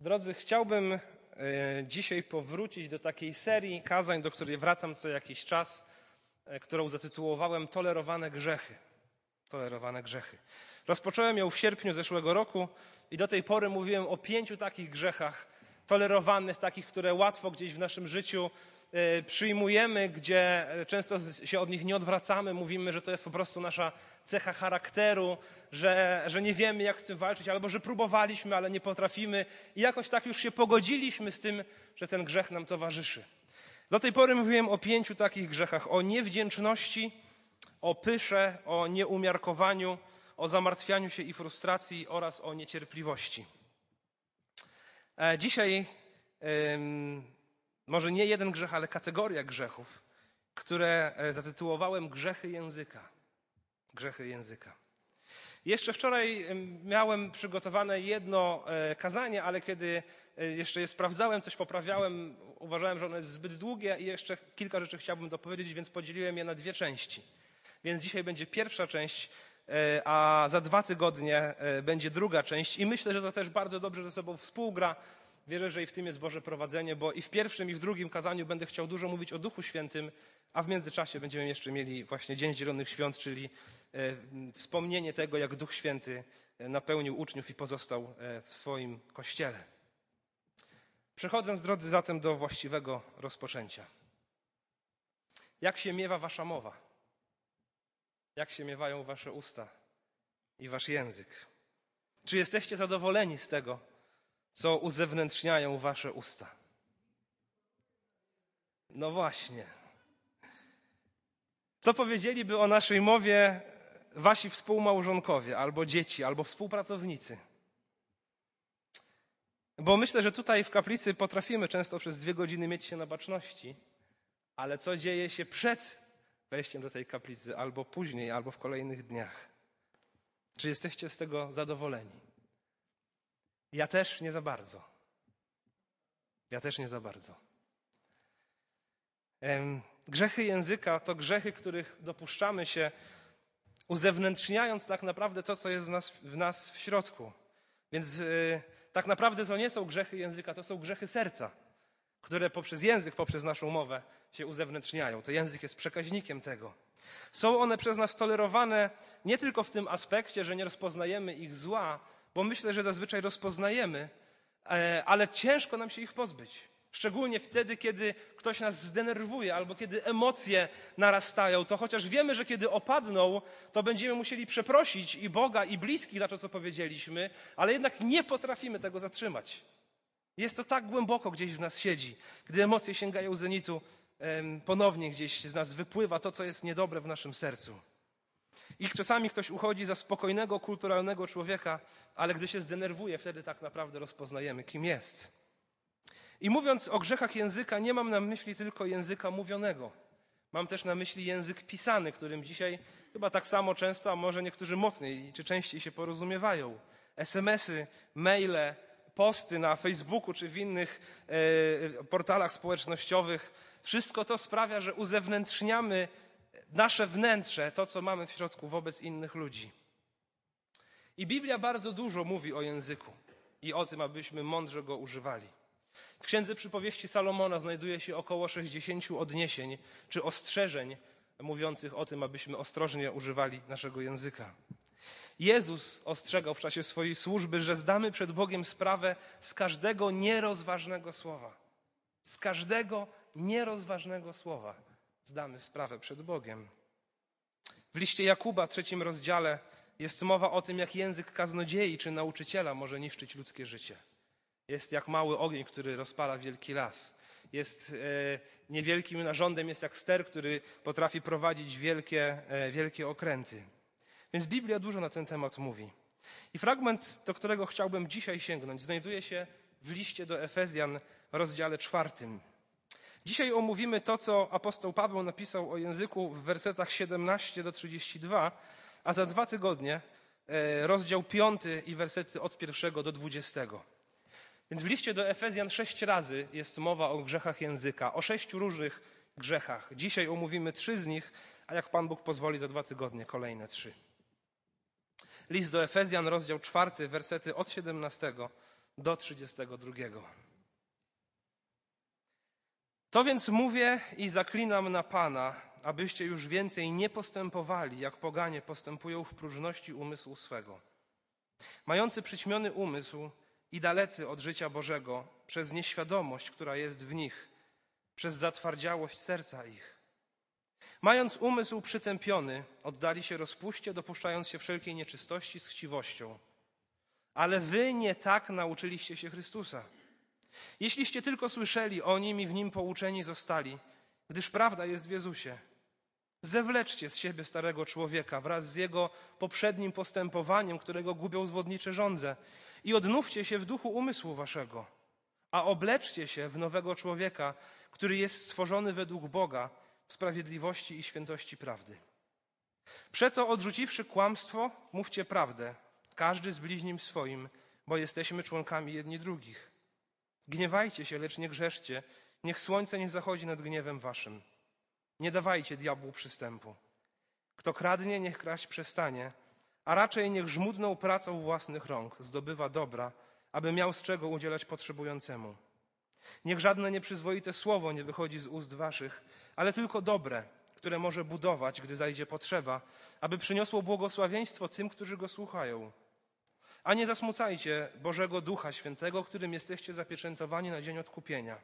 Drodzy, chciałbym e, dzisiaj powrócić do takiej serii kazań, do której wracam co jakiś czas, e, którą zatytułowałem Tolerowane grzechy. Tolerowane grzechy. Rozpocząłem ją w sierpniu zeszłego roku i do tej pory mówiłem o pięciu takich grzechach tolerowanych, takich, które łatwo gdzieś w naszym życiu przyjmujemy, gdzie często się od nich nie odwracamy, mówimy, że to jest po prostu nasza cecha charakteru, że, że nie wiemy, jak z tym walczyć, albo że próbowaliśmy, ale nie potrafimy i jakoś tak już się pogodziliśmy z tym, że ten grzech nam towarzyszy. Do tej pory mówiłem o pięciu takich grzechach: o niewdzięczności, o pysze, o nieumiarkowaniu, o zamartwianiu się i frustracji oraz o niecierpliwości. E, dzisiaj może nie jeden grzech, ale kategoria grzechów, które e, zatytułowałem grzechy języka. Grzechy języka. Jeszcze wczoraj miałem przygotowane jedno e, kazanie, ale kiedy jeszcze je sprawdzałem, coś poprawiałem, uważałem, że ono jest zbyt długie i jeszcze kilka rzeczy chciałbym dopowiedzieć, więc podzieliłem je na dwie części. Więc dzisiaj będzie pierwsza część, a za dwa tygodnie będzie druga część i myślę, że to też bardzo dobrze ze sobą współgra, Wierzę, że i w tym jest Boże prowadzenie, bo i w pierwszym, i w drugim kazaniu będę chciał dużo mówić o Duchu Świętym, a w międzyczasie będziemy jeszcze mieli właśnie Dzień Zielonych Świąt, czyli e, wspomnienie tego, jak Duch Święty e, napełnił uczniów i pozostał e, w swoim kościele. Przechodząc, drodzy, zatem do właściwego rozpoczęcia. Jak się miewa wasza mowa? Jak się miewają wasze usta i wasz język? Czy jesteście zadowoleni z tego, co uzewnętrzniają wasze usta. No właśnie. Co powiedzieliby o naszej mowie wasi współmałżonkowie, albo dzieci, albo współpracownicy? Bo myślę, że tutaj w kaplicy potrafimy często przez dwie godziny mieć się na baczności, ale co dzieje się przed wejściem do tej kaplicy, albo później, albo w kolejnych dniach? Czy jesteście z tego zadowoleni? Ja też nie za bardzo. Ja też nie za bardzo. Grzechy języka to grzechy, których dopuszczamy się, uzewnętrzniając tak naprawdę to, co jest w nas w, nas w środku. Więc yy, tak naprawdę to nie są grzechy języka, to są grzechy serca, które poprzez język, poprzez naszą mowę się uzewnętrzniają. To język jest przekaźnikiem tego. Są one przez nas tolerowane nie tylko w tym aspekcie, że nie rozpoznajemy ich zła, bo myślę, że zazwyczaj rozpoznajemy, e, ale ciężko nam się ich pozbyć. Szczególnie wtedy, kiedy ktoś nas zdenerwuje albo kiedy emocje narastają, to chociaż wiemy, że kiedy opadną, to będziemy musieli przeprosić i Boga, i bliskich za to, co powiedzieliśmy, ale jednak nie potrafimy tego zatrzymać. Jest to tak głęboko gdzieś w nas siedzi. Gdy emocje sięgają zenitu, ponownie gdzieś z nas wypływa to, co jest niedobre w naszym sercu. I czasami ktoś uchodzi za spokojnego, kulturalnego człowieka, ale gdy się zdenerwuje, wtedy tak naprawdę rozpoznajemy, kim jest. I mówiąc o grzechach języka, nie mam na myśli tylko języka mówionego. Mam też na myśli język pisany, którym dzisiaj chyba tak samo często, a może niektórzy mocniej czy częściej się porozumiewają. SMS-y, maile, posty na Facebooku czy w innych e, portalach społecznościowych. Wszystko to sprawia, że uzewnętrzniamy nasze wnętrze, to co mamy w środku wobec innych ludzi. I Biblia bardzo dużo mówi o języku i o tym, abyśmy mądrze go używali. W Księdze Przypowieści Salomona znajduje się około 60 odniesień czy ostrzeżeń mówiących o tym, abyśmy ostrożnie używali naszego języka. Jezus ostrzegał w czasie swojej służby, że zdamy przed Bogiem sprawę z każdego nierozważnego słowa. Z każdego nierozważnego słowa zdamy sprawę przed Bogiem. W liście Jakuba, trzecim rozdziale, jest mowa o tym, jak język kaznodziei czy nauczyciela może niszczyć ludzkie życie. Jest jak mały ogień, który rozpala wielki las. Jest e, niewielkim narządem, jest jak ster, który potrafi prowadzić wielkie, e, wielkie okręty. Więc Biblia dużo na ten temat mówi. I fragment, do którego chciałbym dzisiaj sięgnąć, znajduje się w liście do Efezjan, rozdziale czwartym. Dzisiaj omówimy to, co apostoł Paweł napisał o języku w wersetach 17 do 32, a za dwa tygodnie e, rozdział 5 i wersety od 1 do 20. Więc w liście do Efezjan sześć razy jest mowa o grzechach języka, o sześciu różnych grzechach. Dzisiaj omówimy trzy z nich, a jak Pan Bóg pozwoli, za dwa tygodnie kolejne trzy. List do Efezjan, rozdział 4, wersety od 17 do 32. To więc mówię i zaklinam na Pana, abyście już więcej nie postępowali, jak poganie postępują w próżności umysłu swego. Mający przyćmiony umysł i dalecy od życia Bożego przez nieświadomość, która jest w nich, przez zatwardziałość serca ich. Mając umysł przytępiony, oddali się rozpuście, dopuszczając się wszelkiej nieczystości z chciwością. Ale wy nie tak nauczyliście się Chrystusa. Jeśliście tylko słyszeli o nim i w nim pouczeni zostali, gdyż prawda jest w Jezusie. Zewleczcie z siebie starego człowieka wraz z jego poprzednim postępowaniem, którego gubią zwodnicze żądze, i odnówcie się w duchu umysłu waszego, a obleczcie się w nowego człowieka, który jest stworzony według Boga w sprawiedliwości i świętości prawdy. Przeto odrzuciwszy kłamstwo, mówcie prawdę, każdy z bliźnim swoim, bo jesteśmy członkami jedni drugich. Gniewajcie się, lecz nie grzeszcie, niech słońce nie zachodzi nad gniewem waszym. Nie dawajcie diabłu przystępu. Kto kradnie, niech kraść przestanie, a raczej niech żmudną pracą własnych rąk zdobywa dobra, aby miał z czego udzielać potrzebującemu. Niech żadne nieprzyzwoite słowo nie wychodzi z ust waszych, ale tylko dobre, które może budować, gdy zajdzie potrzeba, aby przyniosło błogosławieństwo tym, którzy go słuchają. A nie zasmucajcie Bożego Ducha Świętego, którym jesteście zapieczętowani na dzień odkupienia.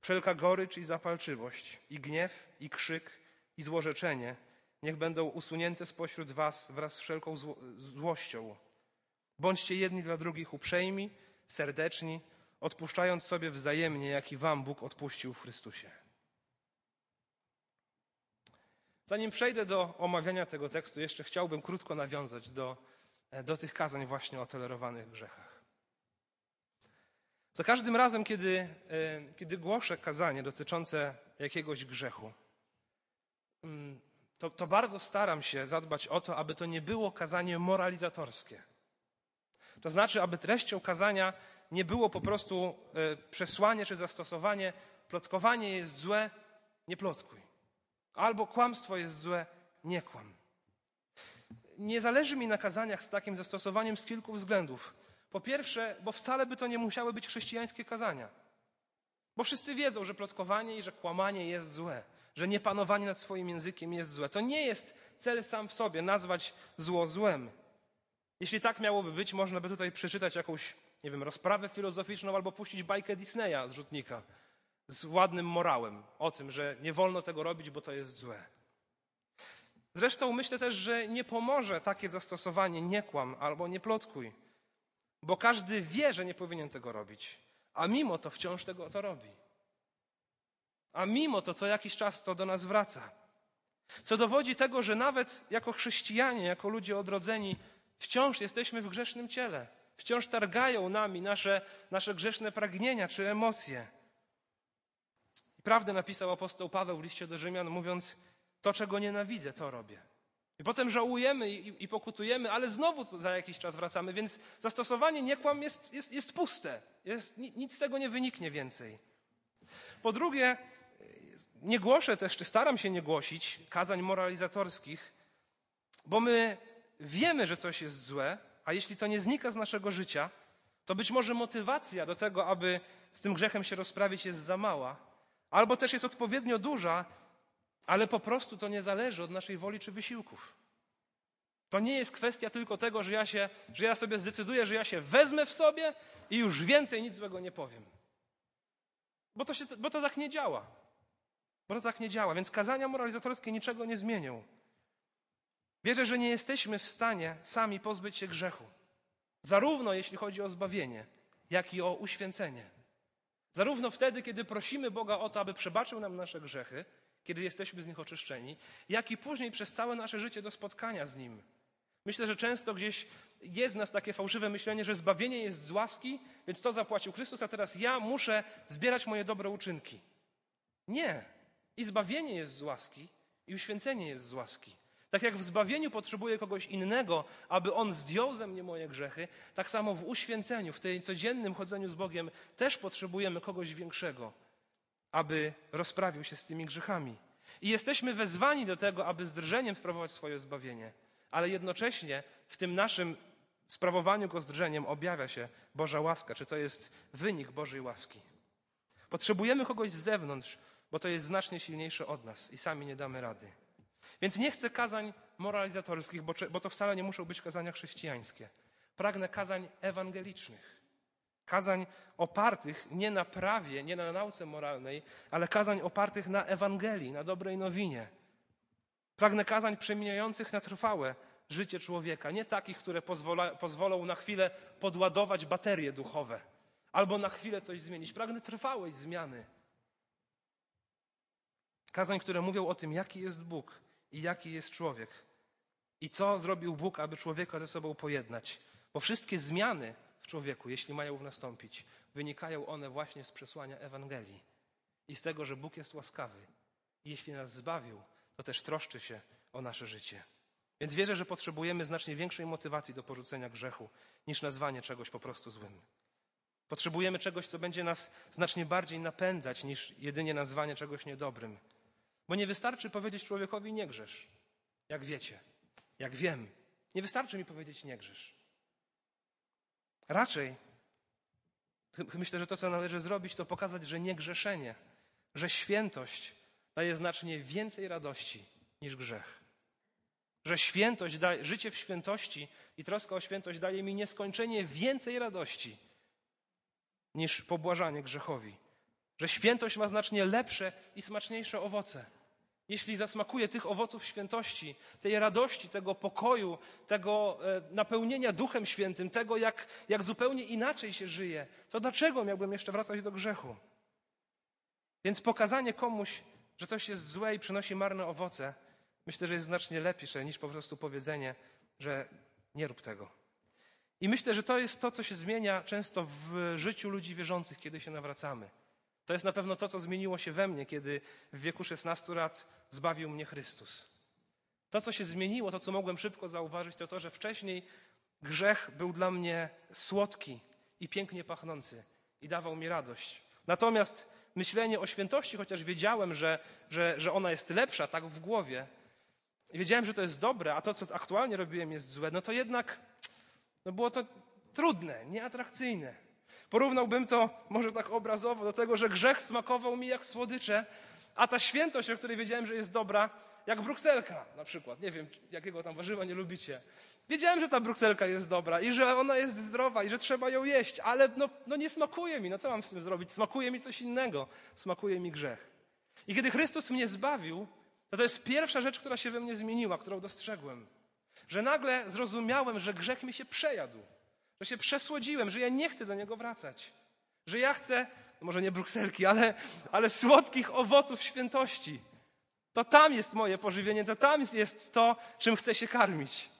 Wszelka gorycz i zapalczywość, i gniew, i krzyk, i złorzeczenie niech będą usunięte spośród was wraz z wszelką zło złością. Bądźcie jedni dla drugich uprzejmi, serdeczni, odpuszczając sobie wzajemnie, jak i wam Bóg odpuścił w Chrystusie. Zanim przejdę do omawiania tego tekstu, jeszcze chciałbym krótko nawiązać do, do tych kazań właśnie o tolerowanych grzechach. Za każdym razem, kiedy, e, kiedy głoszę kazanie dotyczące jakiegoś grzechu, mm, to, to bardzo staram się zadbać o to, aby to nie było kazanie moralizatorskie. To znaczy, aby treścią kazania nie było po prostu e, przesłanie czy zastosowanie plotkowanie jest złe, nie plotkuj. Albo kłamstwo jest złe, nie kłam. Nie zależy mi na kazaniach z takim zastosowaniem z kilku względów. Po pierwsze, bo wcale by to nie musiały być chrześcijańskie kazania. Bo wszyscy wiedzą, że plotkowanie i że kłamanie jest złe, że niepanowanie nad swoim językiem jest złe. To nie jest cel sam w sobie, nazwać zło złem. Jeśli tak miałoby być, można by tutaj przeczytać jakąś, nie wiem, rozprawę filozoficzną albo puścić bajkę Disneya z rzutnika z ładnym morałem o tym, że nie wolno tego robić, bo to jest złe. Zresztą myślę też, że nie pomoże takie zastosowanie nie kłam albo nie plotkuj, bo każdy wie, że nie powinien tego robić, a mimo to wciąż tego to robi. A mimo to co jakiś czas to do nas wraca. Co dowodzi tego, że nawet jako chrześcijanie, jako ludzie odrodzeni, wciąż jesteśmy w grzesznym ciele. Wciąż targają nami nasze, nasze grzeszne pragnienia czy emocje. I prawdę napisał apostoł Paweł w liście do Rzymian, mówiąc: To, czego nienawidzę, to robię. I potem żałujemy i, i pokutujemy, ale znowu za jakiś czas wracamy, więc zastosowanie niekłam jest, jest, jest puste. Jest, nic z tego nie wyniknie więcej. Po drugie, nie głoszę też, czy staram się nie głosić kazań moralizatorskich, bo my wiemy, że coś jest złe, a jeśli to nie znika z naszego życia, to być może motywacja do tego, aby z tym grzechem się rozprawić, jest za mała, albo też jest odpowiednio duża, ale po prostu to nie zależy od naszej woli czy wysiłków. To nie jest kwestia tylko tego, że ja, się, że ja sobie zdecyduję, że ja się wezmę w sobie i już więcej nic złego nie powiem. Bo to, się, bo to tak nie działa. Bo to tak nie działa. Więc kazania moralizatorskie niczego nie zmienią. Wierzę, że nie jesteśmy w stanie sami pozbyć się grzechu. Zarówno jeśli chodzi o zbawienie, jak i o uświęcenie. Zarówno wtedy, kiedy prosimy Boga o to, aby przebaczył nam nasze grzechy, kiedy jesteśmy z nich oczyszczeni, jak i później przez całe nasze życie do spotkania z Nim. Myślę, że często gdzieś jest w nas takie fałszywe myślenie, że zbawienie jest z łaski, więc to zapłacił Chrystus, a teraz ja muszę zbierać moje dobre uczynki. Nie. I zbawienie jest z łaski, i uświęcenie jest z łaski. Tak jak w zbawieniu potrzebuję kogoś innego, aby On zdjął ze mnie moje grzechy, tak samo w uświęceniu, w tej codziennym chodzeniu z Bogiem też potrzebujemy kogoś większego, aby rozprawił się z tymi grzechami. I jesteśmy wezwani do tego, aby z drżeniem sprawować swoje zbawienie, ale jednocześnie w tym naszym sprawowaniu go z drżeniem objawia się Boża łaska, czy to jest wynik Bożej łaski. Potrzebujemy kogoś z zewnątrz, bo to jest znacznie silniejsze od nas i sami nie damy rady. Więc nie chcę kazań moralizatorskich, bo to wcale nie muszą być kazania chrześcijańskie. Pragnę kazań ewangelicznych. Kazań opartych nie na prawie, nie na nauce moralnej, ale kazań opartych na Ewangelii, na dobrej nowinie. Pragnę kazań przemieniających na trwałe życie człowieka, nie takich, które pozwola, pozwolą na chwilę podładować baterie duchowe albo na chwilę coś zmienić. Pragnę trwałej zmiany. Kazań, które mówią o tym, jaki jest Bóg i jaki jest człowiek. I co zrobił Bóg, aby człowieka ze sobą pojednać. Bo wszystkie zmiany człowieku, jeśli mają nastąpić, wynikają one właśnie z przesłania Ewangelii i z tego, że Bóg jest łaskawy. I jeśli nas zbawił, to też troszczy się o nasze życie. Więc wierzę, że potrzebujemy znacznie większej motywacji do porzucenia grzechu, niż nazwanie czegoś po prostu złym. Potrzebujemy czegoś, co będzie nas znacznie bardziej napędzać, niż jedynie nazwanie czegoś niedobrym. Bo nie wystarczy powiedzieć człowiekowi nie grzesz, jak wiecie, jak wiem. Nie wystarczy mi powiedzieć nie grzesz. Raczej myślę, że to, co należy zrobić, to pokazać, że niegrzeszenie, że świętość daje znacznie więcej radości niż grzech. Że świętość, daje, życie w świętości i troska o świętość daje mi nieskończenie więcej radości niż pobłażanie grzechowi. Że świętość ma znacznie lepsze i smaczniejsze owoce. Jeśli zasmakuje tych owoców świętości, tej radości, tego pokoju, tego e, napełnienia Duchem Świętym, tego, jak, jak zupełnie inaczej się żyje, to dlaczego miałbym jeszcze wracać do grzechu? Więc pokazanie komuś, że coś jest złe i przynosi marne owoce, myślę, że jest znacznie lepsze niż po prostu powiedzenie, że nie rób tego. I myślę, że to jest to, co się zmienia często w życiu ludzi wierzących, kiedy się nawracamy. To jest na pewno to, co zmieniło się we mnie, kiedy w wieku 16 lat zbawił mnie Chrystus. To, co się zmieniło, to, co mogłem szybko zauważyć, to to, że wcześniej grzech był dla mnie słodki i pięknie pachnący i dawał mi radość. Natomiast myślenie o świętości, chociaż wiedziałem, że, że, że ona jest lepsza, tak w głowie, wiedziałem, że to jest dobre, a to, co aktualnie robiłem, jest złe, no to jednak no było to trudne, nieatrakcyjne. Porównałbym to może tak obrazowo do tego, że grzech smakował mi jak słodycze, a ta świętość, o której wiedziałem, że jest dobra, jak brukselka na przykład. Nie wiem, jakiego tam warzywa nie lubicie. Wiedziałem, że ta brukselka jest dobra i że ona jest zdrowa i że trzeba ją jeść, ale no, no nie smakuje mi. No co mam z tym zrobić? Smakuje mi coś innego. Smakuje mi grzech. I kiedy Chrystus mnie zbawił, to to jest pierwsza rzecz, która się we mnie zmieniła, którą dostrzegłem. Że nagle zrozumiałem, że grzech mi się przejadł. Że się przesłodziłem, że ja nie chcę do niego wracać. Że ja chcę, no może nie brukselki, ale, ale słodkich owoców świętości. To tam jest moje pożywienie, to tam jest to, czym chcę się karmić.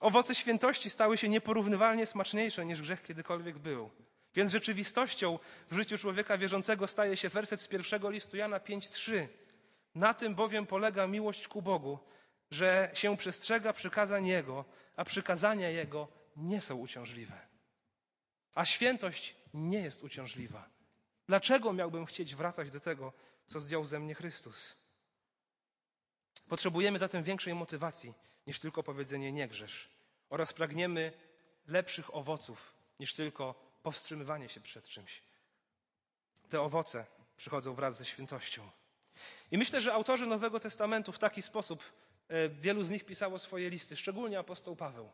Owoce świętości stały się nieporównywalnie smaczniejsze niż grzech kiedykolwiek był. Więc rzeczywistością w życiu człowieka wierzącego staje się werset z pierwszego listu Jana 5:3. Na tym bowiem polega miłość ku Bogu, że się przestrzega przykazań Jego, a przykazania Jego nie są uciążliwe. A świętość nie jest uciążliwa. Dlaczego miałbym chcieć wracać do tego, co zdjął ze mnie Chrystus? Potrzebujemy zatem większej motywacji niż tylko powiedzenie nie grzesz oraz pragniemy lepszych owoców niż tylko powstrzymywanie się przed czymś. Te owoce przychodzą wraz ze świętością. I myślę, że autorzy Nowego Testamentu w taki sposób, e, wielu z nich pisało swoje listy, szczególnie apostoł Paweł.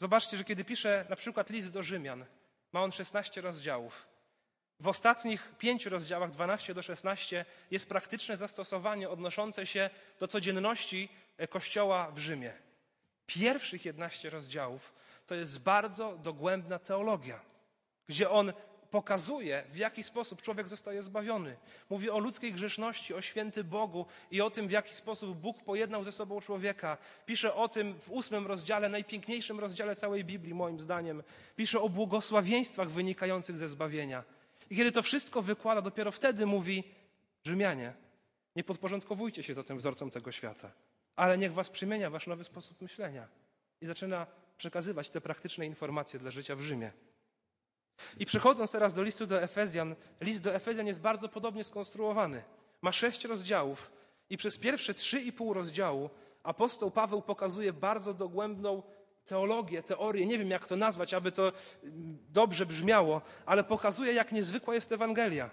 Zobaczcie, że kiedy pisze na przykład list do Rzymian, ma on 16 rozdziałów. W ostatnich pięciu rozdziałach, 12 do 16, jest praktyczne zastosowanie odnoszące się do codzienności e, Kościoła w Rzymie. Pierwszych 11 rozdziałów to jest bardzo dogłębna teologia, gdzie on pokazuje, w jaki sposób człowiek zostaje zbawiony. Mówi o ludzkiej grzeszności, o święty Bogu i o tym, w jaki sposób Bóg pojednał ze sobą człowieka. Pisze o tym w ósmym rozdziale, najpiękniejszym rozdziale całej Biblii, moim zdaniem. Pisze o błogosławieństwach wynikających ze zbawienia. I kiedy to wszystko wykłada, dopiero wtedy mówi: Rzymianie, nie podporządkowujcie się zatem wzorcom tego świata, ale niech was przemienia wasz nowy sposób myślenia. I zaczyna przekazywać te praktyczne informacje dla życia w Rzymie. I przechodząc teraz do listu do Efezjan, list do Efezjan jest bardzo podobnie skonstruowany. Ma sześć rozdziałów i przez pierwsze trzy i pół rozdziału apostoł Paweł pokazuje bardzo dogłębną teologię, teorię, nie wiem jak to nazwać, aby to mm, dobrze brzmiało, ale pokazuje, jak niezwykła jest Ewangelia.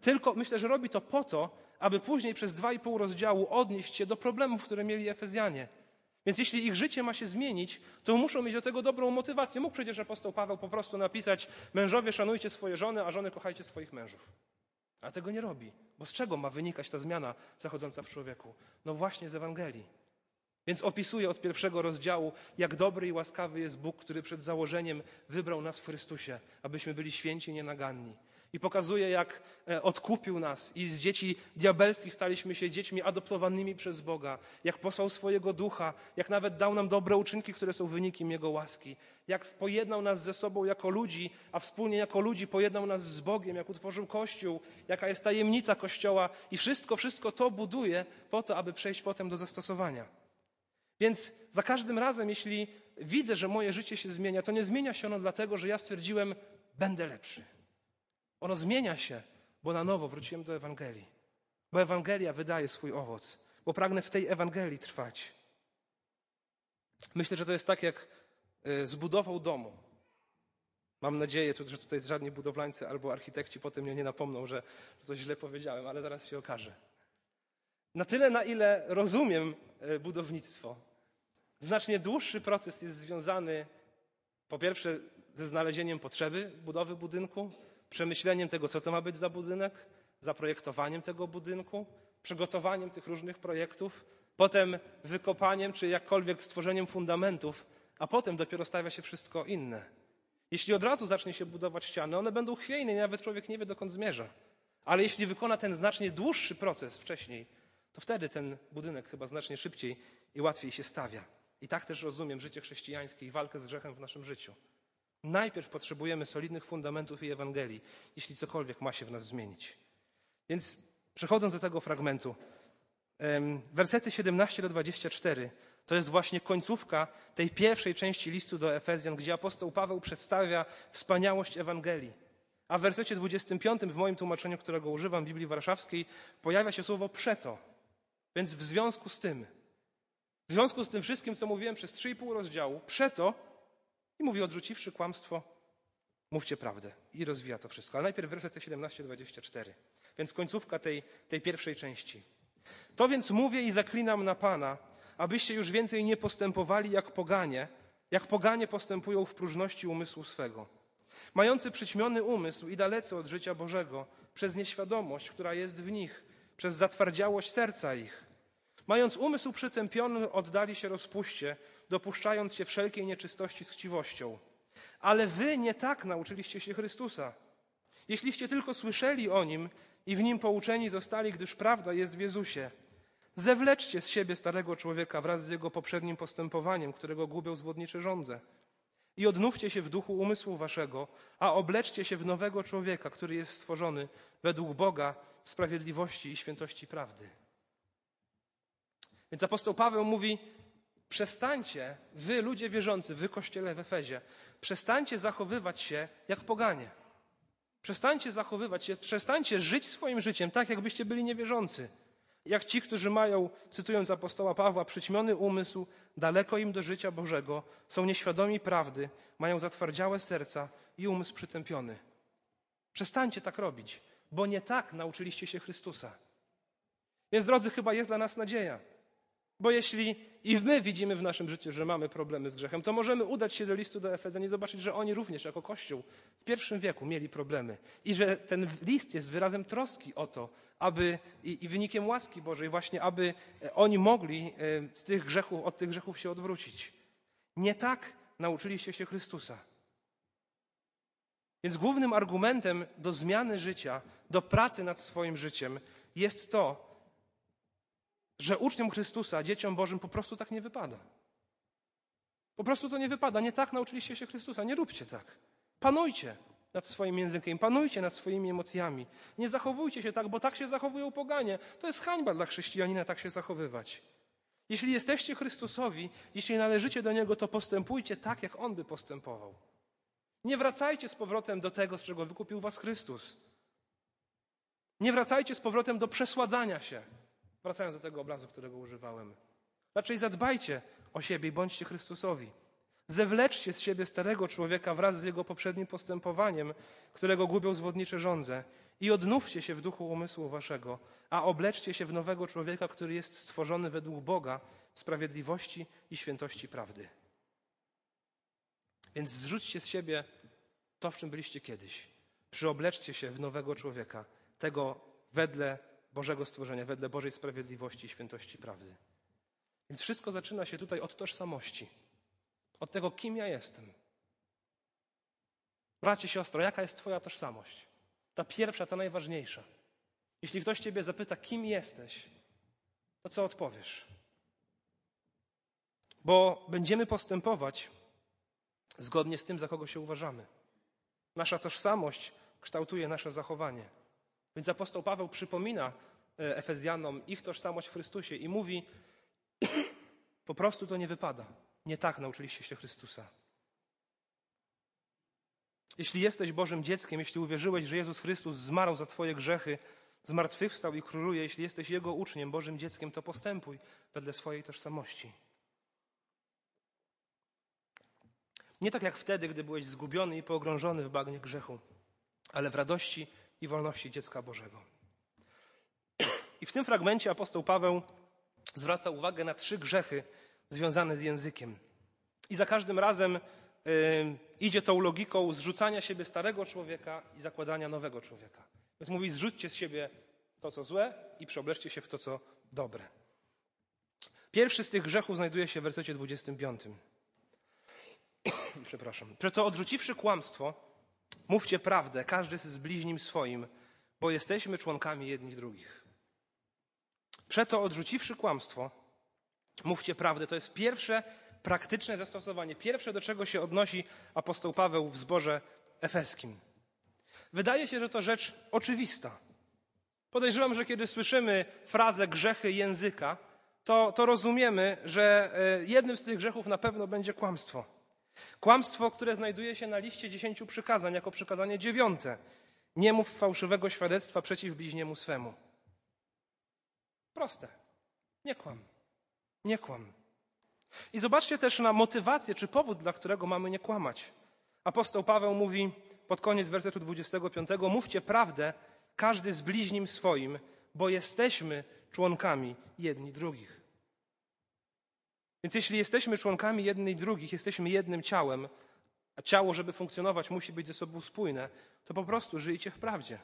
Tylko myślę, że robi to po to, aby później przez dwa i pół rozdziału odnieść się do problemów, które mieli Efezjanie. Więc jeśli ich życie ma się zmienić, to muszą mieć do tego dobrą motywację. Mógł przecież apostoł Paweł po prostu napisać: Mężowie, szanujcie swoje żony, a żony kochajcie swoich mężów. A tego nie robi. Bo z czego ma wynikać ta zmiana zachodząca w człowieku? No właśnie z Ewangelii. Więc opisuje od pierwszego rozdziału, jak dobry i łaskawy jest Bóg, który przed założeniem wybrał nas w Chrystusie, abyśmy byli święci i nienaganni. I pokazuje, jak e, odkupił nas i z dzieci diabelskich staliśmy się dziećmi adoptowanymi przez Boga, jak posłał swojego ducha, jak nawet dał nam dobre uczynki, które są wynikiem Jego łaski, jak pojednał nas ze sobą jako ludzi, a wspólnie jako ludzi pojednał nas z Bogiem, jak utworzył Kościół, jaka jest tajemnica Kościoła i wszystko, wszystko to buduje po to, aby przejść potem do zastosowania. Więc za każdym razem, jeśli widzę, że moje życie się zmienia, to nie zmienia się ono dlatego, że ja stwierdziłem, będę lepszy. Ono zmienia się, bo na nowo wróciłem do Ewangelii. Bo Ewangelia wydaje swój owoc, bo pragnę w tej Ewangelii trwać. Myślę, że to jest tak jak e, z budową domu. Mam nadzieję, że tutaj żadni budowlańcy albo architekci potem mnie nie napomną, że coś źle powiedziałem, ale zaraz się okaże. Na tyle, na ile rozumiem e, budownictwo, znacznie dłuższy proces jest związany po pierwsze ze znalezieniem potrzeby budowy budynku, przemyśleniem tego, co to ma być za budynek, zaprojektowaniem tego budynku, przygotowaniem tych różnych projektów, potem wykopaniem czy jakkolwiek stworzeniem fundamentów, a potem dopiero stawia się wszystko inne. Jeśli od razu zacznie się budować ściany, one będą chwiejne nawet człowiek nie wie, dokąd zmierza. Ale jeśli wykona ten znacznie dłuższy proces wcześniej, to wtedy ten budynek chyba znacznie szybciej i łatwiej się stawia. I tak też rozumiem życie chrześcijańskie i walkę z grzechem w naszym życiu. Najpierw potrzebujemy solidnych fundamentów i Ewangelii, jeśli cokolwiek ma się w nas zmienić. Więc przechodząc do tego fragmentu, wersety 17 do 24 to jest właśnie końcówka tej pierwszej części listu do Efezjan, gdzie apostoł Paweł przedstawia wspaniałość Ewangelii. A w wersecie 25 w moim tłumaczeniu, którego używam, Biblii Warszawskiej, pojawia się słowo przeto. Więc w związku z tym, w związku z tym wszystkim, co mówiłem przez 3,5 rozdziału, przeto i mówi, odrzuciwszy kłamstwo, mówcie prawdę. I rozwija to wszystko. Ale najpierw wersety 17-24. Więc końcówka tej, tej pierwszej części. To więc mówię i zaklinam na Pana, abyście już więcej nie postępowali jak poganie, jak poganie postępują w próżności umysłu swego. Mający przyćmiony umysł i dalece od życia Bożego, przez nieświadomość, która jest w nich, przez zatwardziałość serca ich. Mając umysł przytępiony, oddali się rozpuście, dopuszczając się wszelkiej nieczystości z chciwością. Ale wy nie tak nauczyliście się Chrystusa. Jeśliście tylko słyszeli o Nim i w Nim pouczeni zostali, gdyż prawda jest w Jezusie. Zewleczcie z siebie starego człowieka wraz z jego poprzednim postępowaniem, którego gubią zwodnicze żądze. I odnówcie się w duchu umysłu waszego, a obleczcie się w nowego człowieka, który jest stworzony według Boga w sprawiedliwości i świętości prawdy. Więc apostoł Paweł mówi: Przestańcie, wy ludzie wierzący, wy kościele w Efezie, przestańcie zachowywać się jak poganie. Przestańcie zachowywać się, przestańcie żyć swoim życiem tak, jakbyście byli niewierzący. Jak ci, którzy mają, cytując apostoła Pawła, przyćmiony umysł, daleko im do życia Bożego, są nieświadomi prawdy, mają zatwardziałe serca i umysł przytępiony. Przestańcie tak robić, bo nie tak nauczyliście się Chrystusa. Więc drodzy, chyba jest dla nas nadzieja. Bo jeśli i my widzimy w naszym życiu, że mamy problemy z grzechem, to możemy udać się do listu do Efezjan i zobaczyć, że oni również jako Kościół w pierwszym wieku mieli problemy. I że ten list jest wyrazem troski o to, aby i, i wynikiem łaski Bożej właśnie, aby e, oni mogli e, z tych grzechów, od tych grzechów się odwrócić. Nie tak nauczyliście się Chrystusa. Więc głównym argumentem do zmiany życia, do pracy nad swoim życiem jest to, że uczniom Chrystusa, dzieciom Bożym po prostu tak nie wypada. Po prostu to nie wypada. Nie tak nauczyliście się Chrystusa. Nie róbcie tak. Panujcie nad swoim językiem, panujcie nad swoimi emocjami. Nie zachowujcie się tak, bo tak się zachowują poganie. To jest hańba dla chrześcijanina tak się zachowywać. Jeśli jesteście Chrystusowi, jeśli należycie do Niego, to postępujcie tak, jak On by postępował. Nie wracajcie z powrotem do tego, z czego wykupił was Chrystus. Nie wracajcie z powrotem do przesładzania się. Wracając do tego obrazu, którego używałem. Raczej zadbajcie o siebie i bądźcie Chrystusowi. Zewleczcie z siebie starego człowieka wraz z jego poprzednim postępowaniem, którego gubią zwodnicze żądze, i odnówcie się w duchu umysłu waszego, a obleczcie się w nowego człowieka, który jest stworzony według Boga w sprawiedliwości i świętości prawdy. Więc zrzućcie z siebie to, w czym byliście kiedyś. Przyobleczcie się w nowego człowieka, tego wedle Bożego stworzenia, wedle Bożej sprawiedliwości i świętości prawdy. Więc wszystko zaczyna się tutaj od tożsamości, od tego, kim ja jestem. Bracie, siostro, jaka jest Twoja tożsamość? Ta pierwsza, ta najważniejsza. Jeśli ktoś Ciebie zapyta, kim jesteś, to co odpowiesz? Bo będziemy postępować zgodnie z tym, za kogo się uważamy. Nasza tożsamość kształtuje nasze zachowanie. Więc apostoł Paweł przypomina e, Efezjanom ich tożsamość w Chrystusie i mówi: Po prostu to nie wypada. Nie tak nauczyliście się Chrystusa. Jeśli jesteś Bożym dzieckiem, jeśli uwierzyłeś, że Jezus Chrystus zmarł za Twoje grzechy, zmartwychwstał i króluje, jeśli jesteś Jego uczniem, Bożym dzieckiem, to postępuj wedle swojej tożsamości. Nie tak jak wtedy, gdy byłeś zgubiony i pogrążony w bagnie grzechu, ale w radości i wolności dziecka Bożego. I w tym fragmencie apostoł Paweł zwraca uwagę na trzy grzechy związane z językiem. I za każdym razem y, idzie tą logiką zrzucania siebie starego człowieka i zakładania nowego człowieka. Więc mówi: zrzućcie z siebie to, co złe i przeobleczcie się w to, co dobre. Pierwszy z tych grzechów znajduje się w wersecie 25. Przepraszam. Przeto odrzuciwszy kłamstwo, mówcie prawdę, każdy z bliźnim swoim, bo jesteśmy członkami jedni drugich. Przeto odrzuciwszy kłamstwo, mówcie prawdę. To jest pierwsze praktyczne zastosowanie, pierwsze do czego się odnosi apostoł Paweł w zborze efeskim. Wydaje się, że to rzecz oczywista. Podejrzewam, że kiedy słyszymy frazę grzechy języka, to, to rozumiemy, że e, jednym z tych grzechów na pewno będzie kłamstwo. Kłamstwo, które znajduje się na liście dziesięciu przykazań jako przykazanie dziewiąte. Nie mów fałszywego świadectwa przeciw bliźniemu swemu. Proste. Nie kłam. Nie kłam. I zobaczcie też na motywację czy powód, dla którego mamy nie kłamać. Apostoł Paweł mówi pod koniec wersetu 25: Mówcie prawdę, każdy z bliźnim swoim, bo jesteśmy członkami jedni drugich. Więc jeśli jesteśmy członkami jednych i drugich, jesteśmy jednym ciałem, a ciało, żeby funkcjonować, musi być ze sobą spójne, to po prostu żyjcie w prawdzie.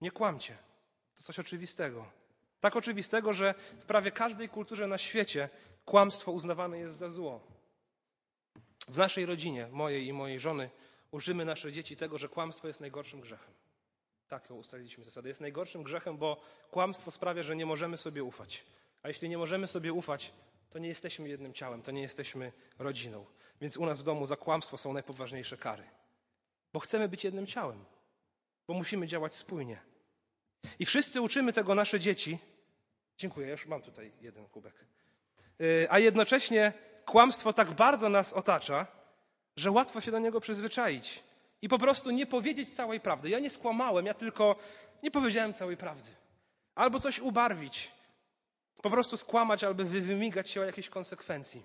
Nie kłamcie. To coś oczywistego. Tak oczywistego, że w prawie każdej kulturze na świecie kłamstwo uznawane jest za zło. W naszej rodzinie, mojej i mojej żony, użymy nasze dzieci tego, że kłamstwo jest najgorszym grzechem. Tak ustaliliśmy zasadę. Jest najgorszym grzechem, bo kłamstwo sprawia, że nie możemy sobie ufać. A jeśli nie możemy sobie ufać, to nie jesteśmy jednym ciałem, to nie jesteśmy rodziną. Więc u nas w domu za kłamstwo są najpoważniejsze kary. Bo chcemy być jednym ciałem, bo musimy działać spójnie. I wszyscy uczymy tego nasze dzieci. Dziękuję, już mam tutaj jeden kubek. Y, a jednocześnie kłamstwo tak bardzo nas otacza, że łatwo się do niego przyzwyczaić i po prostu nie powiedzieć całej prawdy. Ja nie skłamałem, ja tylko nie powiedziałem całej prawdy. Albo coś ubarwić, po prostu skłamać albo wymigać się o jakiejś konsekwencji.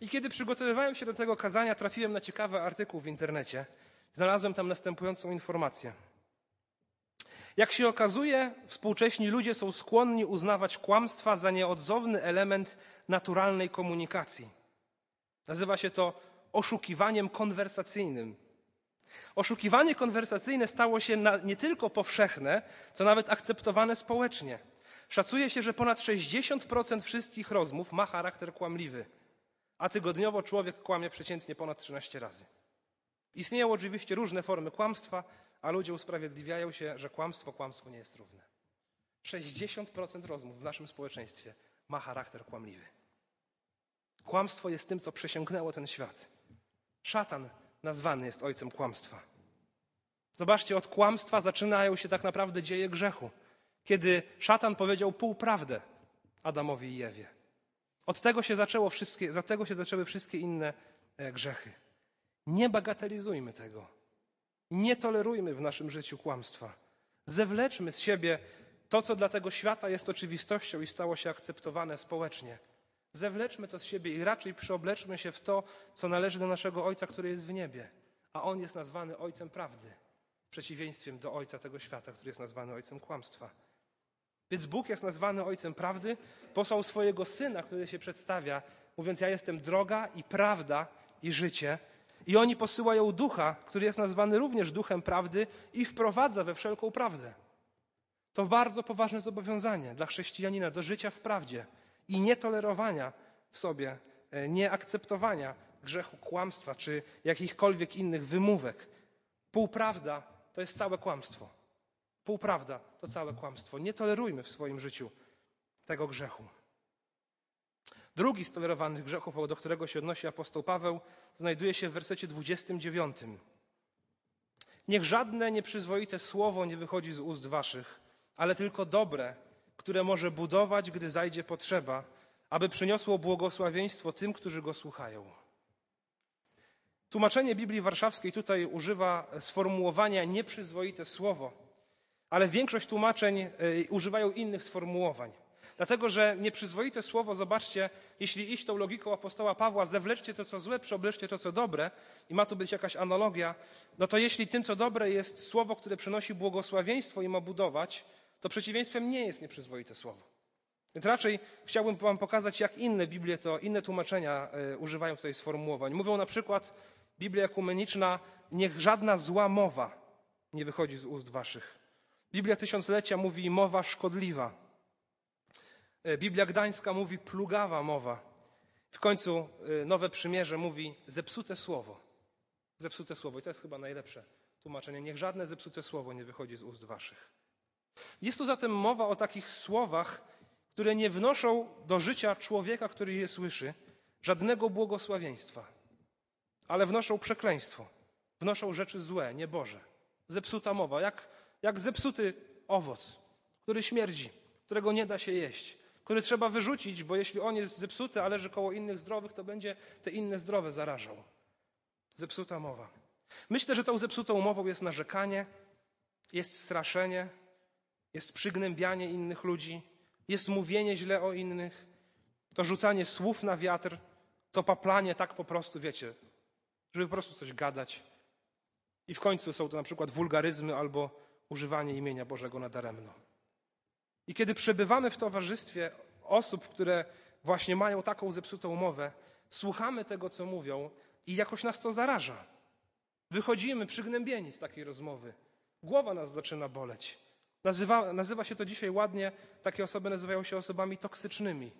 I kiedy przygotowywałem się do tego kazania, trafiłem na ciekawy artykuł w internecie. Znalazłem tam następującą informację. Jak się okazuje, współcześni ludzie są skłonni uznawać kłamstwa za nieodzowny element naturalnej komunikacji. Nazywa się to oszukiwaniem konwersacyjnym. Oszukiwanie konwersacyjne stało się nie tylko powszechne, co nawet akceptowane społecznie. Szacuje się, że ponad 60% wszystkich rozmów ma charakter kłamliwy, a tygodniowo człowiek kłamie przeciętnie ponad 13 razy. Istnieją oczywiście różne formy kłamstwa, a ludzie usprawiedliwiają się, że kłamstwo kłamstwo nie jest równe. 60% rozmów w naszym społeczeństwie ma charakter kłamliwy. Kłamstwo jest tym, co przesiąknęło ten świat. Szatan nazwany jest ojcem kłamstwa. Zobaczcie, od kłamstwa zaczynają się tak naprawdę dzieje grzechu kiedy szatan powiedział półprawdę Adamowi i Ewie. Od tego się, zaczęło wszystkie, od tego się zaczęły wszystkie inne e, grzechy. Nie bagatelizujmy tego. Nie tolerujmy w naszym życiu kłamstwa. Zewleczmy z siebie to, co dla tego świata jest oczywistością i stało się akceptowane społecznie. Zewleczmy to z siebie i raczej przeobleczmy się w to, co należy do naszego Ojca, który jest w niebie. A On jest nazwany Ojcem prawdy, przeciwieństwem do Ojca tego świata, który jest nazwany Ojcem kłamstwa. Więc Bóg jest nazwany Ojcem prawdy, posłał swojego Syna, który się przedstawia, mówiąc: Ja jestem droga i prawda i życie. I oni posyłają ducha, który jest nazwany również duchem prawdy i wprowadza we wszelką prawdę. To bardzo poważne zobowiązanie dla chrześcijanina do życia w prawdzie i nietolerowania w sobie, e, nieakceptowania grzechu kłamstwa czy jakichkolwiek innych wymówek. Półprawda to jest całe kłamstwo. Półprawda to całe kłamstwo. Nie tolerujmy w swoim życiu tego grzechu. Drugi z tolerowanych grzechów, do którego się odnosi apostoł Paweł, znajduje się w wersecie 29. Niech żadne nieprzyzwoite słowo nie wychodzi z ust waszych, ale tylko dobre, które może budować, gdy zajdzie potrzeba, aby przyniosło błogosławieństwo tym, którzy go słuchają. Tłumaczenie Biblii Warszawskiej tutaj używa sformułowania nieprzyzwoite słowo, ale większość tłumaczeń e, używają innych sformułowań. Dlatego, że nieprzyzwoite słowo, zobaczcie, jeśli iść tą logiką apostoła Pawła, zewleczcie to, co złe, przeobleczcie to, co dobre, i ma tu być jakaś analogia, no to jeśli tym, co dobre jest słowo, które przynosi błogosławieństwo i ma budować, to przeciwieństwem nie jest nieprzyzwoite słowo. Więc raczej chciałbym Wam pokazać, jak inne Biblie to, inne tłumaczenia y, używają tutaj sformułowań. Mówią na przykład, Biblia ekumeniczna, niech żadna zła mowa nie wychodzi z ust Waszych. Biblia Tysiąclecia mówi mowa szkodliwa. E, Biblia Gdańska mówi plugawa mowa. W końcu e, Nowe Przymierze mówi zepsute słowo. Zepsute słowo. I to jest chyba najlepsze tłumaczenie. Niech żadne zepsute słowo nie wychodzi z ust waszych. Jest tu zatem mowa o takich słowach, które nie wnoszą do życia człowieka, który je słyszy, żadnego błogosławieństwa, ale wnoszą przekleństwo, wnoszą rzeczy złe, nieboże. Zepsuta mowa, jak, jak zepsuty owoc, który śmierdzi, którego nie da się jeść który trzeba wyrzucić, bo jeśli on jest zepsuty, a leży koło innych zdrowych, to będzie te inne zdrowe zarażał. Zepsuta mowa. Myślę, że tą zepsutą mową jest narzekanie, jest straszenie, jest przygnębianie innych ludzi, jest mówienie źle o innych, to rzucanie słów na wiatr, to paplanie tak po prostu, wiecie, żeby po prostu coś gadać. I w końcu są to na przykład wulgaryzmy albo używanie imienia Bożego nadaremno. I kiedy przebywamy w towarzystwie osób, które właśnie mają taką zepsutą mowę, słuchamy tego, co mówią i jakoś nas to zaraża. Wychodzimy przygnębieni z takiej rozmowy. Głowa nas zaczyna boleć. Nazywa, nazywa się to dzisiaj ładnie, takie osoby nazywają się osobami toksycznymi.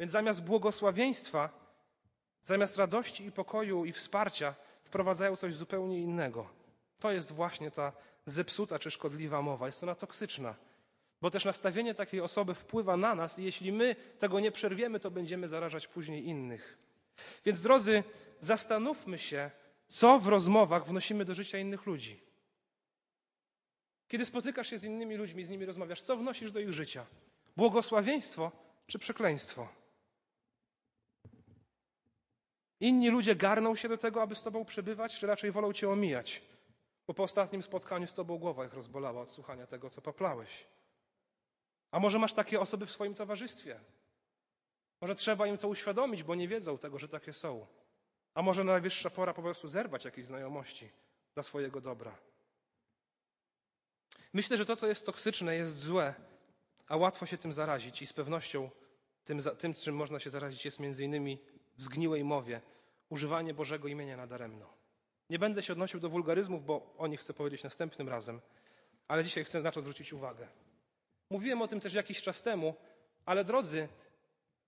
Więc zamiast błogosławieństwa, zamiast radości i pokoju i wsparcia, wprowadzają coś zupełnie innego. To jest właśnie ta zepsuta czy szkodliwa mowa. Jest ona toksyczna. Bo też nastawienie takiej osoby wpływa na nas i jeśli my tego nie przerwiemy, to będziemy zarażać później innych. Więc drodzy, zastanówmy się, co w rozmowach wnosimy do życia innych ludzi. Kiedy spotykasz się z innymi ludźmi, z nimi rozmawiasz, co wnosisz do ich życia? Błogosławieństwo czy przekleństwo? Inni ludzie garną się do tego, aby z Tobą przebywać, czy raczej wolą Cię omijać? Bo po ostatnim spotkaniu z Tobą głowa ich rozbolała od słuchania tego, co paplałeś. A może masz takie osoby w swoim towarzystwie? Może trzeba im to uświadomić, bo nie wiedzą tego, że takie są. A może najwyższa pora po prostu zerwać jakieś znajomości dla swojego dobra. Myślę, że to, co jest toksyczne, jest złe, a łatwo się tym zarazić i z pewnością tym, tym czym można się zarazić, jest między innymi w zgniłej mowie używanie Bożego imienia nadaremno. Nie będę się odnosił do wulgaryzmów, bo o nich chcę powiedzieć następnym razem, ale dzisiaj chcę na to zwrócić uwagę. Mówiłem o tym też jakiś czas temu, ale drodzy,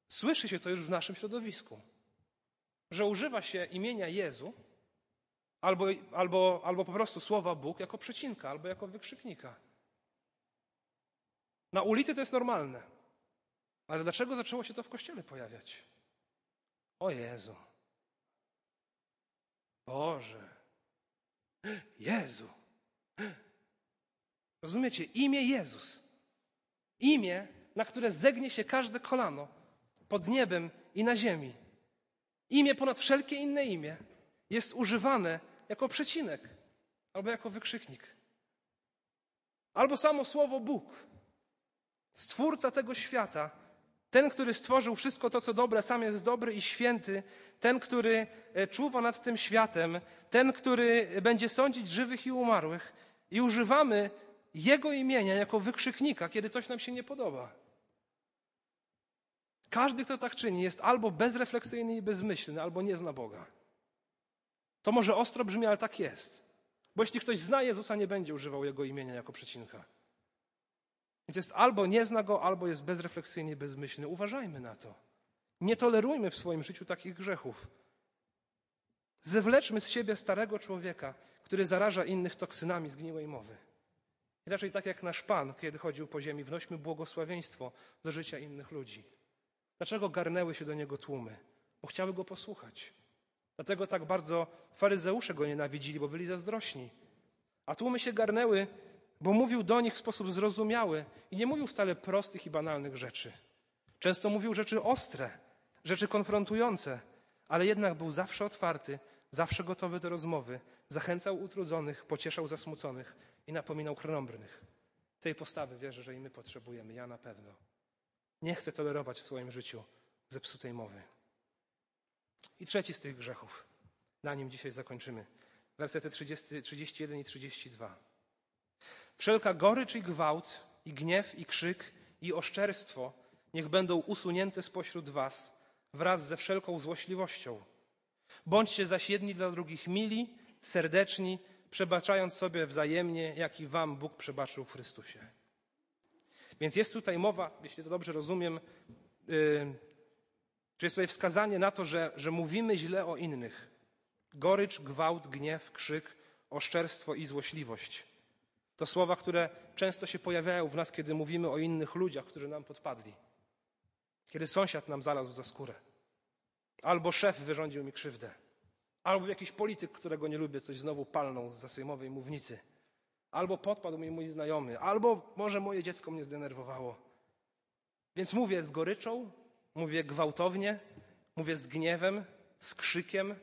słyszy się to już w naszym środowisku, że używa się imienia Jezu albo, albo, albo po prostu słowa Bóg jako przecinka albo jako wykrzyknika. Na ulicy to jest normalne. Ale dlaczego zaczęło się to w kościele pojawiać? O Jezu. Boże. Jezu. Rozumiecie? Imię Jezus Imię, na które zegnie się każde kolano pod niebem i na ziemi. Imię ponad wszelkie inne imię jest używane jako przecinek albo jako wykrzyknik. Albo samo słowo Bóg, stwórca tego świata, Ten, który stworzył wszystko to, co dobre, sam jest dobry i święty. Ten, który e, czuwa nad tym światem. Ten, który będzie sądzić żywych i umarłych. I używamy Jego imienia jako wykrzyknika, kiedy coś nam się nie podoba. Każdy, kto tak czyni, jest albo bezrefleksyjny i bezmyślny, albo nie zna Boga. To może ostro brzmi, ale tak jest. Bo jeśli ktoś zna Jezusa, nie będzie używał Jego imienia jako przecinka. Więc jest albo nie zna Go, albo jest bezrefleksyjny bezmyślny. Uważajmy na to. Nie tolerujmy w swoim życiu takich grzechów. Zewleczmy z siebie starego człowieka, który zaraża innych toksynami zgniłej mowy. I raczej tak jak nasz Pan, kiedy chodził po ziemi, wnośmy błogosławieństwo do życia innych ludzi. Dlaczego garnęły się do Niego tłumy? Bo chciały Go posłuchać. Dlatego tak bardzo faryzeusze Go nienawidzili, bo byli zazdrośni. A tłumy się garnęły, bo mówił do nich w sposób zrozumiały i nie mówił wcale prostych i banalnych rzeczy. Często mówił rzeczy ostre, rzeczy konfrontujące, ale jednak był zawsze otwarty, zawsze gotowy do rozmowy, zachęcał utrudzonych, pocieszał zasmuconych i napominał krnąbrnych. Tej postawy wierzę, że i my potrzebujemy, ja na pewno. Nie chcę tolerować w swoim życiu zepsutej mowy. I trzeci z tych grzechów. Na nim dzisiaj zakończymy. Wersety 30, 31 i 32. Wszelka gorycz i gwałt, i gniew, i krzyk, i oszczerstwo niech będą usunięte spośród was wraz ze wszelką złośliwością. Bądźcie zaś jedni dla drugich mili, serdeczni, przebaczając sobie wzajemnie, jak i wam Bóg przebaczył w Chrystusie. Więc jest tutaj mowa, jeśli to dobrze rozumiem, yy, czy jest tutaj wskazanie na to, że, że mówimy źle o innych. Gorycz, gwałt, gniew, krzyk, oszczerstwo i złośliwość. To słowa, które często się pojawiają w nas, kiedy mówimy o innych ludziach, którzy nam podpadli. Kiedy sąsiad nam zalazł za skórę. Albo szef wyrządził mi krzywdę. Albo jakiś polityk, którego nie lubię, coś znowu palnął z zasejmowej mównicy. Albo podpadł mi mój znajomy. Albo może moje dziecko mnie zdenerwowało. Więc mówię z goryczą, mówię gwałtownie, mówię z gniewem, z krzykiem.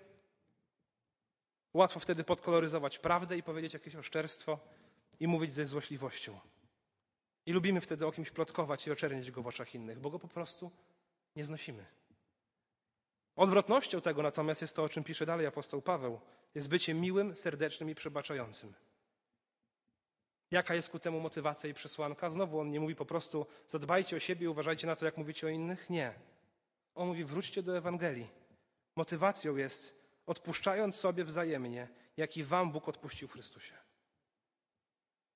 Łatwo wtedy podkoloryzować prawdę i powiedzieć jakieś oszczerstwo i mówić ze złośliwością. I lubimy wtedy o kimś plotkować i oczernić go w oczach innych, bo go po prostu nie znosimy. Odwrotnością tego natomiast jest to, o czym pisze dalej apostoł Paweł, jest bycie miłym, serdecznym i przebaczającym. Jaka jest ku temu motywacja i przesłanka? Znowu on nie mówi po prostu zadbajcie o siebie i uważajcie na to, jak mówicie o innych. Nie. On mówi wróćcie do Ewangelii. Motywacją jest odpuszczając sobie wzajemnie, jak i wam Bóg odpuścił w Chrystusie.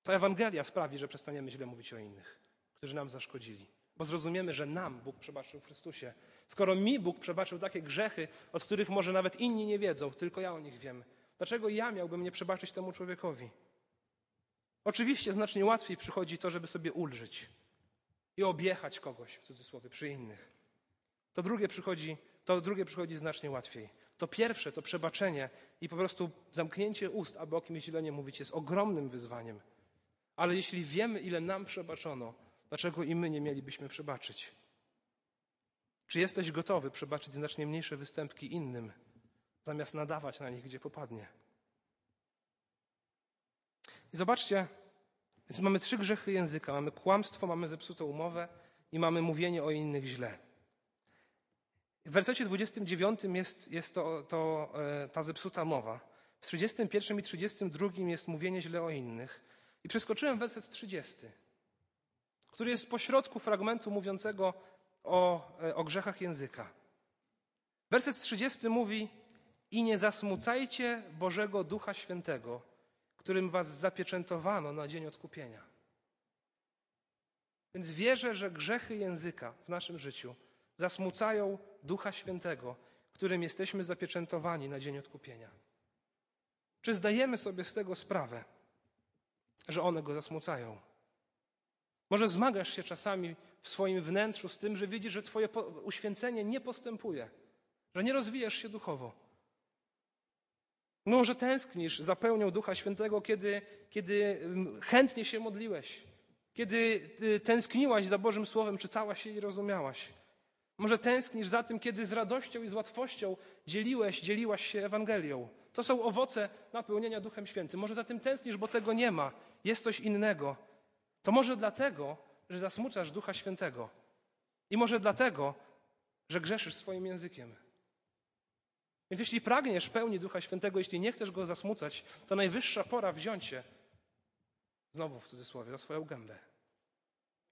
To Ewangelia sprawi, że przestaniemy źle mówić o innych, którzy nam zaszkodzili. Bo zrozumiemy, że nam Bóg przebaczył w Chrystusie. Skoro mi Bóg przebaczył takie grzechy, od których może nawet inni nie wiedzą, tylko ja o nich wiem, dlaczego ja miałbym nie przebaczyć temu człowiekowi? Oczywiście znacznie łatwiej przychodzi to, żeby sobie ulżyć i objechać kogoś, w cudzysłowie, przy innych. To drugie przychodzi, to drugie przychodzi znacznie łatwiej. To pierwsze, to przebaczenie i po prostu zamknięcie ust, aby o kimś źle nie mówić, jest ogromnym wyzwaniem. Ale jeśli wiemy, ile nam przebaczono, dlaczego i my nie mielibyśmy przebaczyć? Czy jesteś gotowy przebaczyć znacznie mniejsze występki innym, zamiast nadawać na nich, gdzie popadnie? I zobaczcie, więc mamy trzy grzechy języka. Mamy kłamstwo, mamy zepsutą umowę i mamy mówienie o innych źle. W wersecie 29 jest, jest to, to, e, ta zepsuta mowa. W 31 i 32 jest mówienie źle o innych. I przeskoczyłem werset 30, który jest pośrodku fragmentu mówiącego o, e, o grzechach języka. Werset 30 mówi: I nie zasmucajcie Bożego Ducha Świętego, którym was zapieczętowano na dzień odkupienia. Więc wierzę, że grzechy języka w naszym życiu zasmucają Ducha Świętego, którym jesteśmy zapieczętowani na dzień odkupienia. Czy zdajemy sobie z tego sprawę? Że one go zasmucają. Może zmagasz się czasami w swoim wnętrzu z tym, że widzisz, że Twoje uświęcenie nie postępuje, że nie rozwijasz się duchowo. Może tęsknisz za pełnią Ducha Świętego, kiedy, kiedy mm, chętnie się modliłeś, kiedy y, tęskniłaś za Bożym Słowem, czytałaś je i rozumiałaś. Może tęsknisz za tym, kiedy z radością i z łatwością dzieliłeś, dzieliłaś się Ewangelią. To są owoce napełnienia Duchem Świętym. Może za tym tęsknisz, bo tego nie ma. Jest coś innego. To może dlatego, że zasmucasz Ducha Świętego. I może dlatego, że grzeszysz swoim językiem. Więc jeśli pragniesz pełni Ducha Świętego, jeśli nie chcesz Go zasmucać, to najwyższa pora wziąć się, znowu w cudzysłowie, za swoją gębę.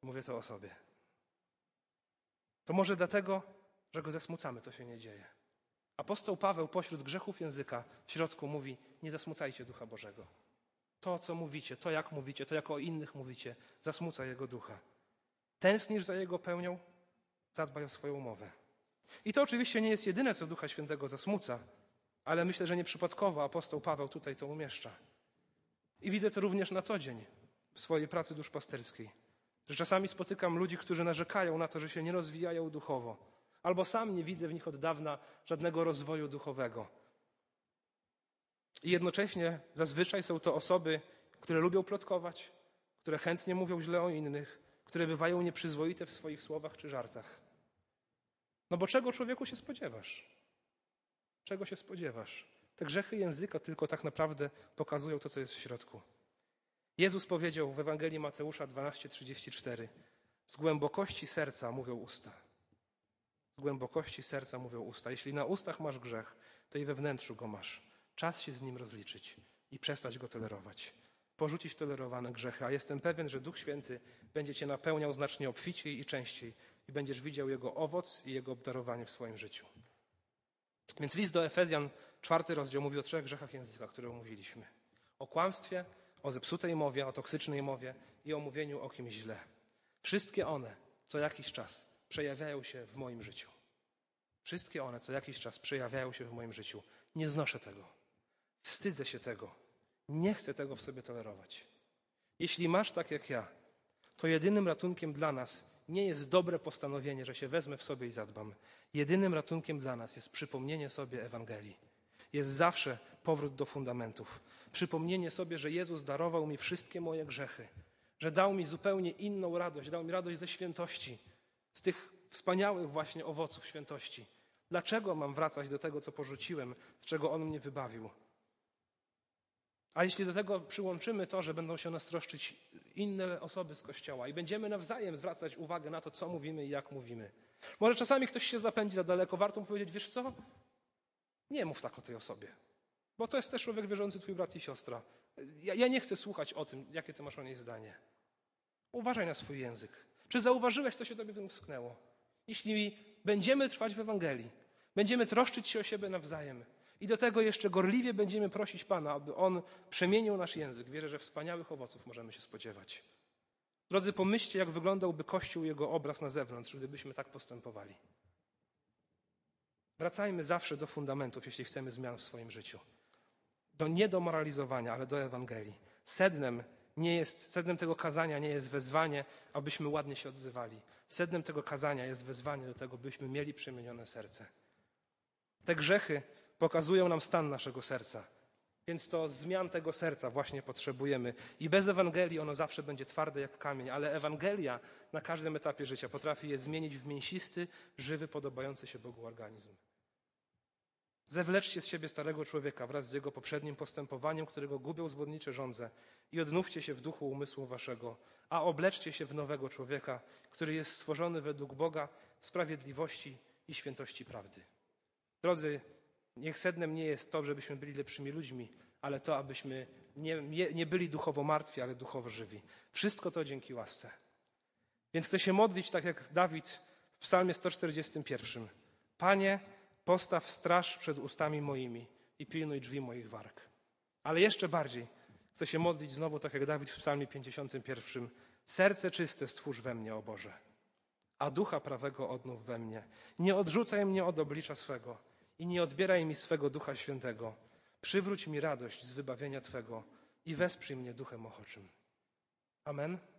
Mówię to o sobie. To może dlatego, że Go zasmucamy, to się nie dzieje. Apostoł Paweł pośród grzechów języka w środku mówi: Nie zasmucajcie Ducha Bożego. To, co mówicie, to, jak mówicie, to, jak o innych mówicie, zasmuca Jego Ducha. Tęsknisz za Jego pełnią? Zadbaj o swoją mowę. I to oczywiście nie jest jedyne, co Ducha Świętego zasmuca, ale myślę, że nieprzypadkowo apostoł Paweł tutaj to umieszcza. I widzę to również na co dzień w swojej pracy duszpasterskiej. Że czasami spotykam ludzi, którzy narzekają na to, że się nie rozwijają duchowo, albo sam nie widzę w nich od dawna żadnego rozwoju duchowego. I jednocześnie zazwyczaj są to osoby, które lubią plotkować, które chętnie mówią źle o innych, które bywają nieprzyzwoite w swoich słowach czy żartach. No bo czego człowieku się spodziewasz? Czego się spodziewasz? Te grzechy języka tylko tak naprawdę pokazują to, co jest w środku. Jezus powiedział w Ewangelii Mateusza 12:34: Z głębokości serca mówią usta. Z głębokości serca mówią usta. Jeśli na ustach masz grzech, to i we wnętrzu go masz. Czas się z nim rozliczyć i przestać go tolerować. Porzucić tolerowane grzechy, a jestem pewien, że Duch Święty będzie cię napełniał znacznie obficiej i częściej i będziesz widział jego owoc i jego obdarowanie w swoim życiu. Więc list do Efezjan, czwarty rozdział, mówi o trzech grzechach języka, które omówiliśmy: o kłamstwie, o zepsutej mowie, o toksycznej mowie i o mówieniu o kimś źle. Wszystkie one co jakiś czas przejawiają się w moim życiu. Wszystkie one co jakiś czas przejawiają się w moim życiu. Nie znoszę tego. Wstydzę się tego. Nie chcę tego w sobie tolerować. Jeśli masz tak jak ja, to jedynym ratunkiem dla nas nie jest dobre postanowienie, że się wezmę w sobie i zadbam. Jedynym ratunkiem dla nas jest przypomnienie sobie Ewangelii. Jest zawsze powrót do fundamentów. Przypomnienie sobie, że Jezus darował mi wszystkie moje grzechy, że dał mi zupełnie inną radość, dał mi radość ze świętości, z tych wspaniałych właśnie owoców świętości. Dlaczego mam wracać do tego, co porzuciłem, z czego On mnie wybawił? A jeśli do tego przyłączymy to, że będą się nas troszczyć inne osoby z Kościoła i będziemy nawzajem zwracać uwagę na to, co mówimy i jak mówimy. Może czasami ktoś się zapędzi za daleko, warto mu powiedzieć, wiesz co, nie mów tak o tej osobie, bo to jest też człowiek wierzący, twój brat i siostra. Ja, ja nie chcę słuchać o tym, jakie ty masz o niej zdanie. Uważaj na swój język. Czy zauważyłeś, co się tobie wymsknęło? Jeśli będziemy trwać w Ewangelii, będziemy troszczyć się o siebie nawzajem, i do tego jeszcze gorliwie będziemy prosić Pana, aby On przemienił nasz język. Wierzę, że wspaniałych owoców możemy się spodziewać. Drodzy, pomyślcie, jak wyglądałby Kościół, jego obraz na zewnątrz, gdybyśmy tak postępowali. Wracajmy zawsze do fundamentów, jeśli chcemy zmian w swoim życiu. Do nie do moralizowania, ale do Ewangelii. Sednem, nie jest, sednem tego kazania nie jest wezwanie, abyśmy ładnie się odzywali. Sednem tego kazania jest wezwanie do tego, byśmy mieli przemienione serce. Te grzechy pokazują nam stan naszego serca. Więc to zmian tego serca właśnie potrzebujemy. I bez Ewangelii ono zawsze będzie twarde jak kamień, ale Ewangelia na każdym etapie życia potrafi je zmienić w mięsisty, żywy, podobający się Bogu organizm. Zewleczcie z siebie starego człowieka wraz z jego poprzednim postępowaniem, którego gubią zwodnicze żądze i odnówcie się w duchu umysłu waszego, a obleczcie się w nowego człowieka, który jest stworzony według Boga w sprawiedliwości i świętości prawdy. Drodzy, Niech sednem nie jest to, żebyśmy byli lepszymi ludźmi, ale to, abyśmy nie, nie, nie byli duchowo martwi, ale duchowo żywi. Wszystko to dzięki łasce. Więc chcę się modlić tak jak Dawid w Psalmie 141. Panie, postaw straż przed ustami moimi i pilnuj drzwi moich warg. Ale jeszcze bardziej chcę się modlić znowu tak jak Dawid w Psalmie 51. Serce czyste stwórz we mnie, o Boże, a ducha prawego odnów we mnie. Nie odrzucaj mnie od oblicza swego i nie odbieraj mi swego Ducha Świętego. Przywróć mi radość z wybawienia Twego i wesprzyj mnie duchem ochoczym. Amen.